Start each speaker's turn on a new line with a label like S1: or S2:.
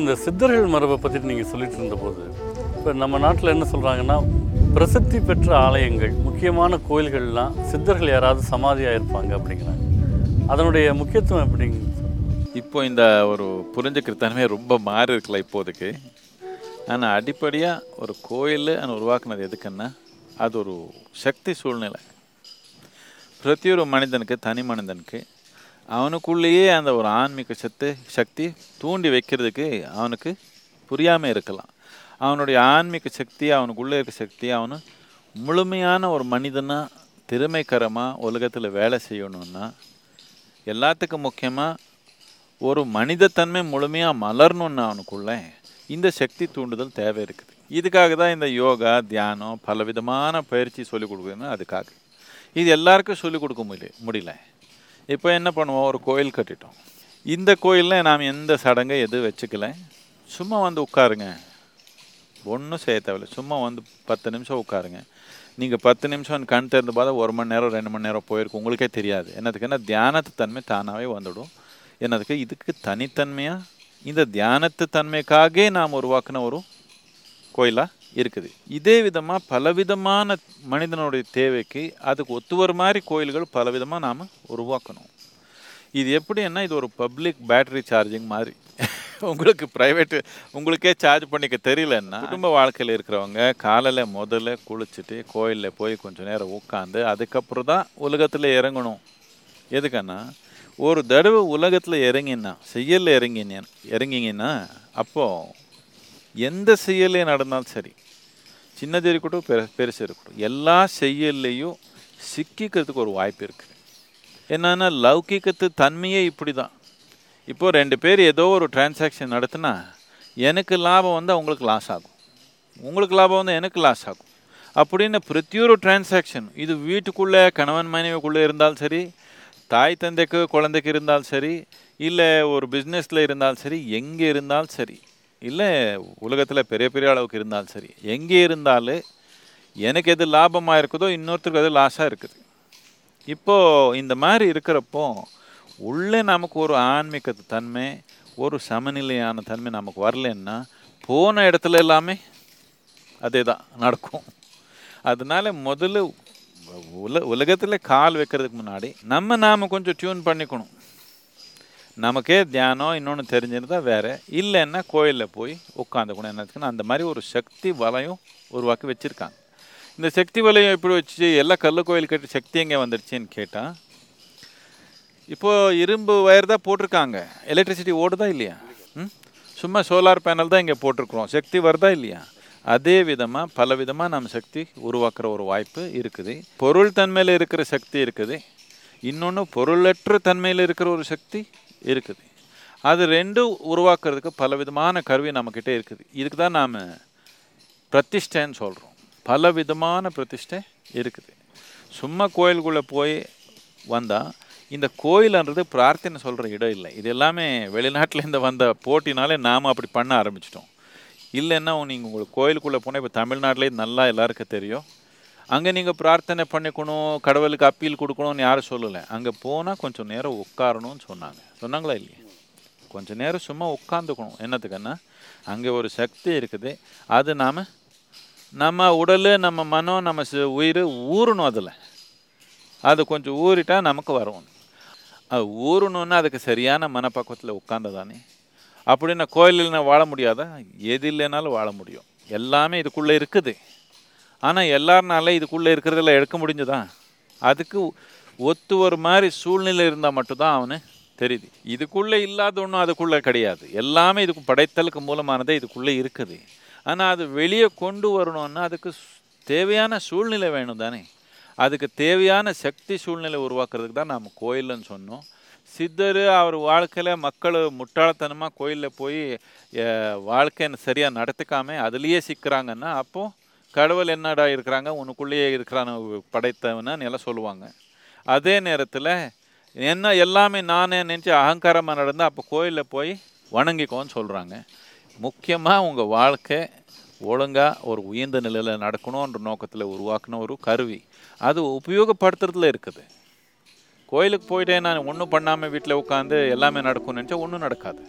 S1: இந்த சித்தர்கள் மரபை பற்றி நீங்கள் சொல்லிட்டு இருந்தபோது இப்போ நம்ம நாட்டில் என்ன சொல்கிறாங்கன்னா பிரசித்தி பெற்ற ஆலயங்கள் முக்கியமான கோயில்கள்லாம் சித்தர்கள் யாராவது சமாதியாக இருப்பாங்க அப்படிங்கிறாங்க. அதனுடைய முக்கியத்துவம் எப்படிங்க?
S2: இப்போ இந்த ஒரு புரிஞ்சுக்கிறத்தனமே ரொம்ப மாறி இருக்கல இப்போதைக்கு. ஆனால் அடிப்படையாக ஒரு கோயில் உருவாக்குனது எதுக்குன்னா அது ஒரு சக்தி சூழ்நிலை. பிரதி ஒரு மனிதனுக்கு தனி மனிதனுக்கு அவனுக்குள்ளேயே அந்த ஒரு ஆன்மீக சத்து சக்தி தூண்டி வைக்கிறதுக்கு அவனுக்கு புரியாமல் இருக்கலாம். அவனுடைய ஆன்மீக சக்தி அவனுக்குள்ளே இருக்க சக்தி அவனு முழுமையான ஒரு மனிதனாக திறமைக்கரமாக உலகத்தில் வேலை செய்யணும்னா எல்லாத்துக்கும் முக்கியமாக ஒரு மனிதத்தன்மை முழுமையாக மலரணுன்னு அவனுக்குள்ள இந்த சக்தி தூண்டுதல் தேவை இருக்குது. இதுக்காக தான் இந்த யோகா தியானம் பலவிதமான பயிற்சி சொல்லிக் கொடுக்குறதுன்னு அதுக்காக. இது எல்லாருக்கும் சொல்லிக் கொடுக்க முடியல முடியல. இப்போ என்ன பண்ணுவோம்? ஒரு கோயில் கட்டிட்டோம். இந்த கோயிலில் நாம் எந்த சடங்கை எதுவும் வச்சுக்கல? சும்மா வந்து உட்காருங்க. ஒன்றும் செய்ய தேவையில்ல. சும்மா வந்து பத்து நிமிஷம் உட்காருங்க. நீங்கள் பத்து நிமிஷம் கண் திறந்து பார்த்தா ஒரு மணி நேரம் ரெண்டு மணி நேரம் போயிருக்கு உங்களுக்கே தெரியாது. என்னதுக்குன்னா தியானத்து தன்மை தானாகவே வந்துடும். என்னதுக்கு இதுக்கு தனித்தன்மையாக இந்த தியானத்து தன்மைக்காகவே நாம் உருவாக்கின ஒரு கோயிலாக இருக்குது. இதே விதமாக பலவிதமான மனிதனுடைய தேவைக்கு அதுக்கு ஒத்து வர மாதிரி கோயில்கள் பலவிதமாக நாம் உருவாக்கணும். இது எப்படின்னா இது ஒரு பப்ளிக் பேட்டரி சார்ஜிங் மாதிரி. உங்களுக்கு ப்ரைவேட்டு உங்களுக்கே சார்ஜ் பண்ணிக்க தெரியலன்னா குடும்ப வாழ்க்கையில் இருக்கிறவங்க காலையில் முதல்ல குளிச்சுட்டு கோயிலில் போய் கொஞ்சம் நேரம் உட்காந்து அதுக்கப்புறம் தான் உலகத்தில் இறங்கணும். எதுக்குன்னா ஒரு தடவை உலகத்தில் இறங்கினா செய்யலில் இறங்கினேன் இறங்கிங்கன்னா அப்போது எந்த செயலே நடந்தாலும் சரி சின்னது இருக்கட்டும் பெரு பெருசு இருக்கட்டும் எல்லா செயல்லையும் சிக்கிக்கிறதுக்கு ஒரு வாய்ப்பு இருக்குது என்னென்னா லௌகிக்கத்து தன்மையே இப்படி தான் இப்போது ரெண்டு பேர் ஏதோ ஒரு டிரான்சாக்ஷன் நடத்துனா எனக்கு லாபம் வந்து அவங்களுக்கு லாஸ் ஆகும். உங்களுக்கு லாபம் வந்து எனக்கு லாஸ் ஆகும். அப்படின்னு பிரத்தியொரு டிரான்சாக்ஷன் இது வீட்டுக்குள்ளே கணவன் மனைவிக்குள்ளே இருந்தாலும் சரி தாய் தந்தைக்கு குழந்தைக்கு இருந்தாலும் சரி இல்லை ஒரு பிஸ்னஸில் இருந்தாலும் சரி எங்கே இருந்தாலும் சரி இல்லை உலகத்தில் பெரிய பெரிய அளவுக்கு இருந்தாலும் சரி. எங்கே இருந்தாலும் எனக்கு எது லாபமாக இருக்குதோ இன்னொருத்தருக்கு அது லாஸாக இருக்குது. இப்போது இந்த மாதிரி இருக்கிறப்போ உள்ளே நமக்கு ஒரு ஆன்மீக தன்மை ஒரு சமநிலையான தன்மை நமக்கு வரலன்னா போன இடத்துல எல்லாமே அதே தான் நடக்கும். அதனால முதல்ல உல உலகத்தில் கால் வைக்கிறதுக்கு முன்னாடி நம்ம நாம் கொஞ்சம் டியூன் பண்ணிக்கணும். நமக்கே தியானம் இன்னொன்று தெரிஞ்சிருந்தா வேறு. இல்லைன்னா கோயிலில் போய் உட்காந்துக்கணும் என்னத்துக்குன்னு அந்த மாதிரி ஒரு சக்தி வலையும் உருவாக்கி வச்சுருக்காங்க. இந்த சக்தி வலையம் எப்படி வச்சு எல்லா கல் கோயில் கட்டி சக்தி எங்கே வந்துடுச்சின்னு கேட்டால் இப்போது இரும்பு வயர் தான் போட்டிருக்காங்க. எலக்ட்ரிசிட்டி ஓடுதா இல்லையா? ம்? சும்மா சோலார் பேனல் தான் இங்கே போட்டிருக்குறோம். சக்தி வருதா இல்லையா? அதே விதமாக பல விதமாக நம்ம சக்தி உருவாக்குற ஒரு வாய்ப்பு இருக்குது. பொருள் தன்மையில் இருக்கிற சக்தி இருக்குது. இன்னொன்று பொருளற்ற தன்மையில் இருக்கிற ஒரு சக்தி இருக்குது. அது ரெண்டும் உருவாக்குறதுக்கு பல விதமான கருவி நம்மக்கிட்ட இருக்குது. இதுக்கு தான் நாம் பிரதிஷ்டைன்னு சொல்கிறோம் பல விதமான பிரதிஷ்டை இருக்குது. சும்மா கோயிலுக்குள்ளே போய் வந்தால் இந்த கோயிலன்றது பிரார்த்தனை சொல்கிற இடம் இல்லை. இது எல்லாமே வெளிநாட்டிலேருந்து வந்த போட்டினாலே நாம் அப்படி பண்ண ஆரம்பிச்சிட்டோம். இல்லைன்னா நீங்கள் உங்களுக்கு கோயிலுக்குள்ளே போனால் இப்போ தமிழ்நாட்டிலே நல்லா எல்லாருக்கும் தெரியும். அங்கே நீங்கள் பிரார்த்தனை பண்ணிக்கணும் கடவுளுக்கு அப்பீல் கொடுக்கணும்னு யாரும் சொல்லலை. அங்கே போனால் கொஞ்சம் நேரம் உட்காரணும்னு சொன்னாங்க. சொன்னாங்களா இல்லையா? கொஞ்சம் நேரம் சும்மா உட்காந்துக்கணும் என்னத்துக்குன்னா அங்கே ஒரு சக்தி இருக்குது. அது நாம் நம்ம உடல் நம்ம மனம் நம்ம உயிர் ஊறணும் அதில். அது கொஞ்சம் ஊறிட்டா நமக்கு வரும். அது ஊறணுன்னா அதுக்கு சரியான மனப்பக்குவத்தில் உட்காந்ததானே அப்படின்னா கோயிலில் வாழ முடியாதா? எது இல்லைனாலும் வாழ முடியும். எல்லாமே இதுக்குள்ளே இருக்குது. ஆனால் எல்லாருனால இதுக்குள்ளே இருக்கிறதெல்லாம் எடுக்க முடிஞ்சதா? அதுக்கு ஒத்து ஒரு மாதிரி சூழ்நிலை இருந்தால் மட்டும்தான் அவனு தெரியுது. இதுக்குள்ளே இல்லாத ஒன்றும் அதுக்குள்ளே கிடையாது. எல்லாமே இதுக்கு படைத்தலுக்கு மூலமானதே இதுக்குள்ளே இருக்குது. ஆனால் அது வெளியே கொண்டு வரணும்னா அதுக்கு தேவையான சூழ்நிலை வேணும் தானே. அதுக்கு தேவையான சக்தி சூழ்நிலை உருவாக்குறதுக்கு தான் நாம் கோயில்னு சொன்னோம். சித்தர் அவர் வாழ்க்கையில் மக்கள் முட்டாள்தனமாக கோயிலில் போய் வாழ்க்கையை சரியாக நடத்துக்காமல் அதுலேயே சிக்கிறாங்கன்னா அப்போது கடவுள் என்னடா இருக்கிறாங்க? உனக்குள்ளேயே இருக்கிறான படைத்தவன்னு எல்லாம் சொல்லுவாங்க. அதே நேரத்தில் என்ன எல்லாமே நானே நினச்சி அகங்காரமாக நடந்தால் அப்போ கோயிலில் போய் வணங்கிக்கோன்னு சொல்கிறாங்க முக்கியமாக உங்கள் வாழ்க்கை ஒழுங்காக ஒரு உயர்ந்த நிலையில் நடக்கணுன்ற நோக்கத்தில் உருவாக்கின ஒரு கருவி. அது உபயோகப்படுத்துறதுல இருக்குது. கோயிலுக்கு போயிட்டே நான் ஒன்றும் பண்ணாமல் வீட்டில் உட்காந்து எல்லாமே நடக்கும்னு நினச்சா ஒன்றும் நடக்காது.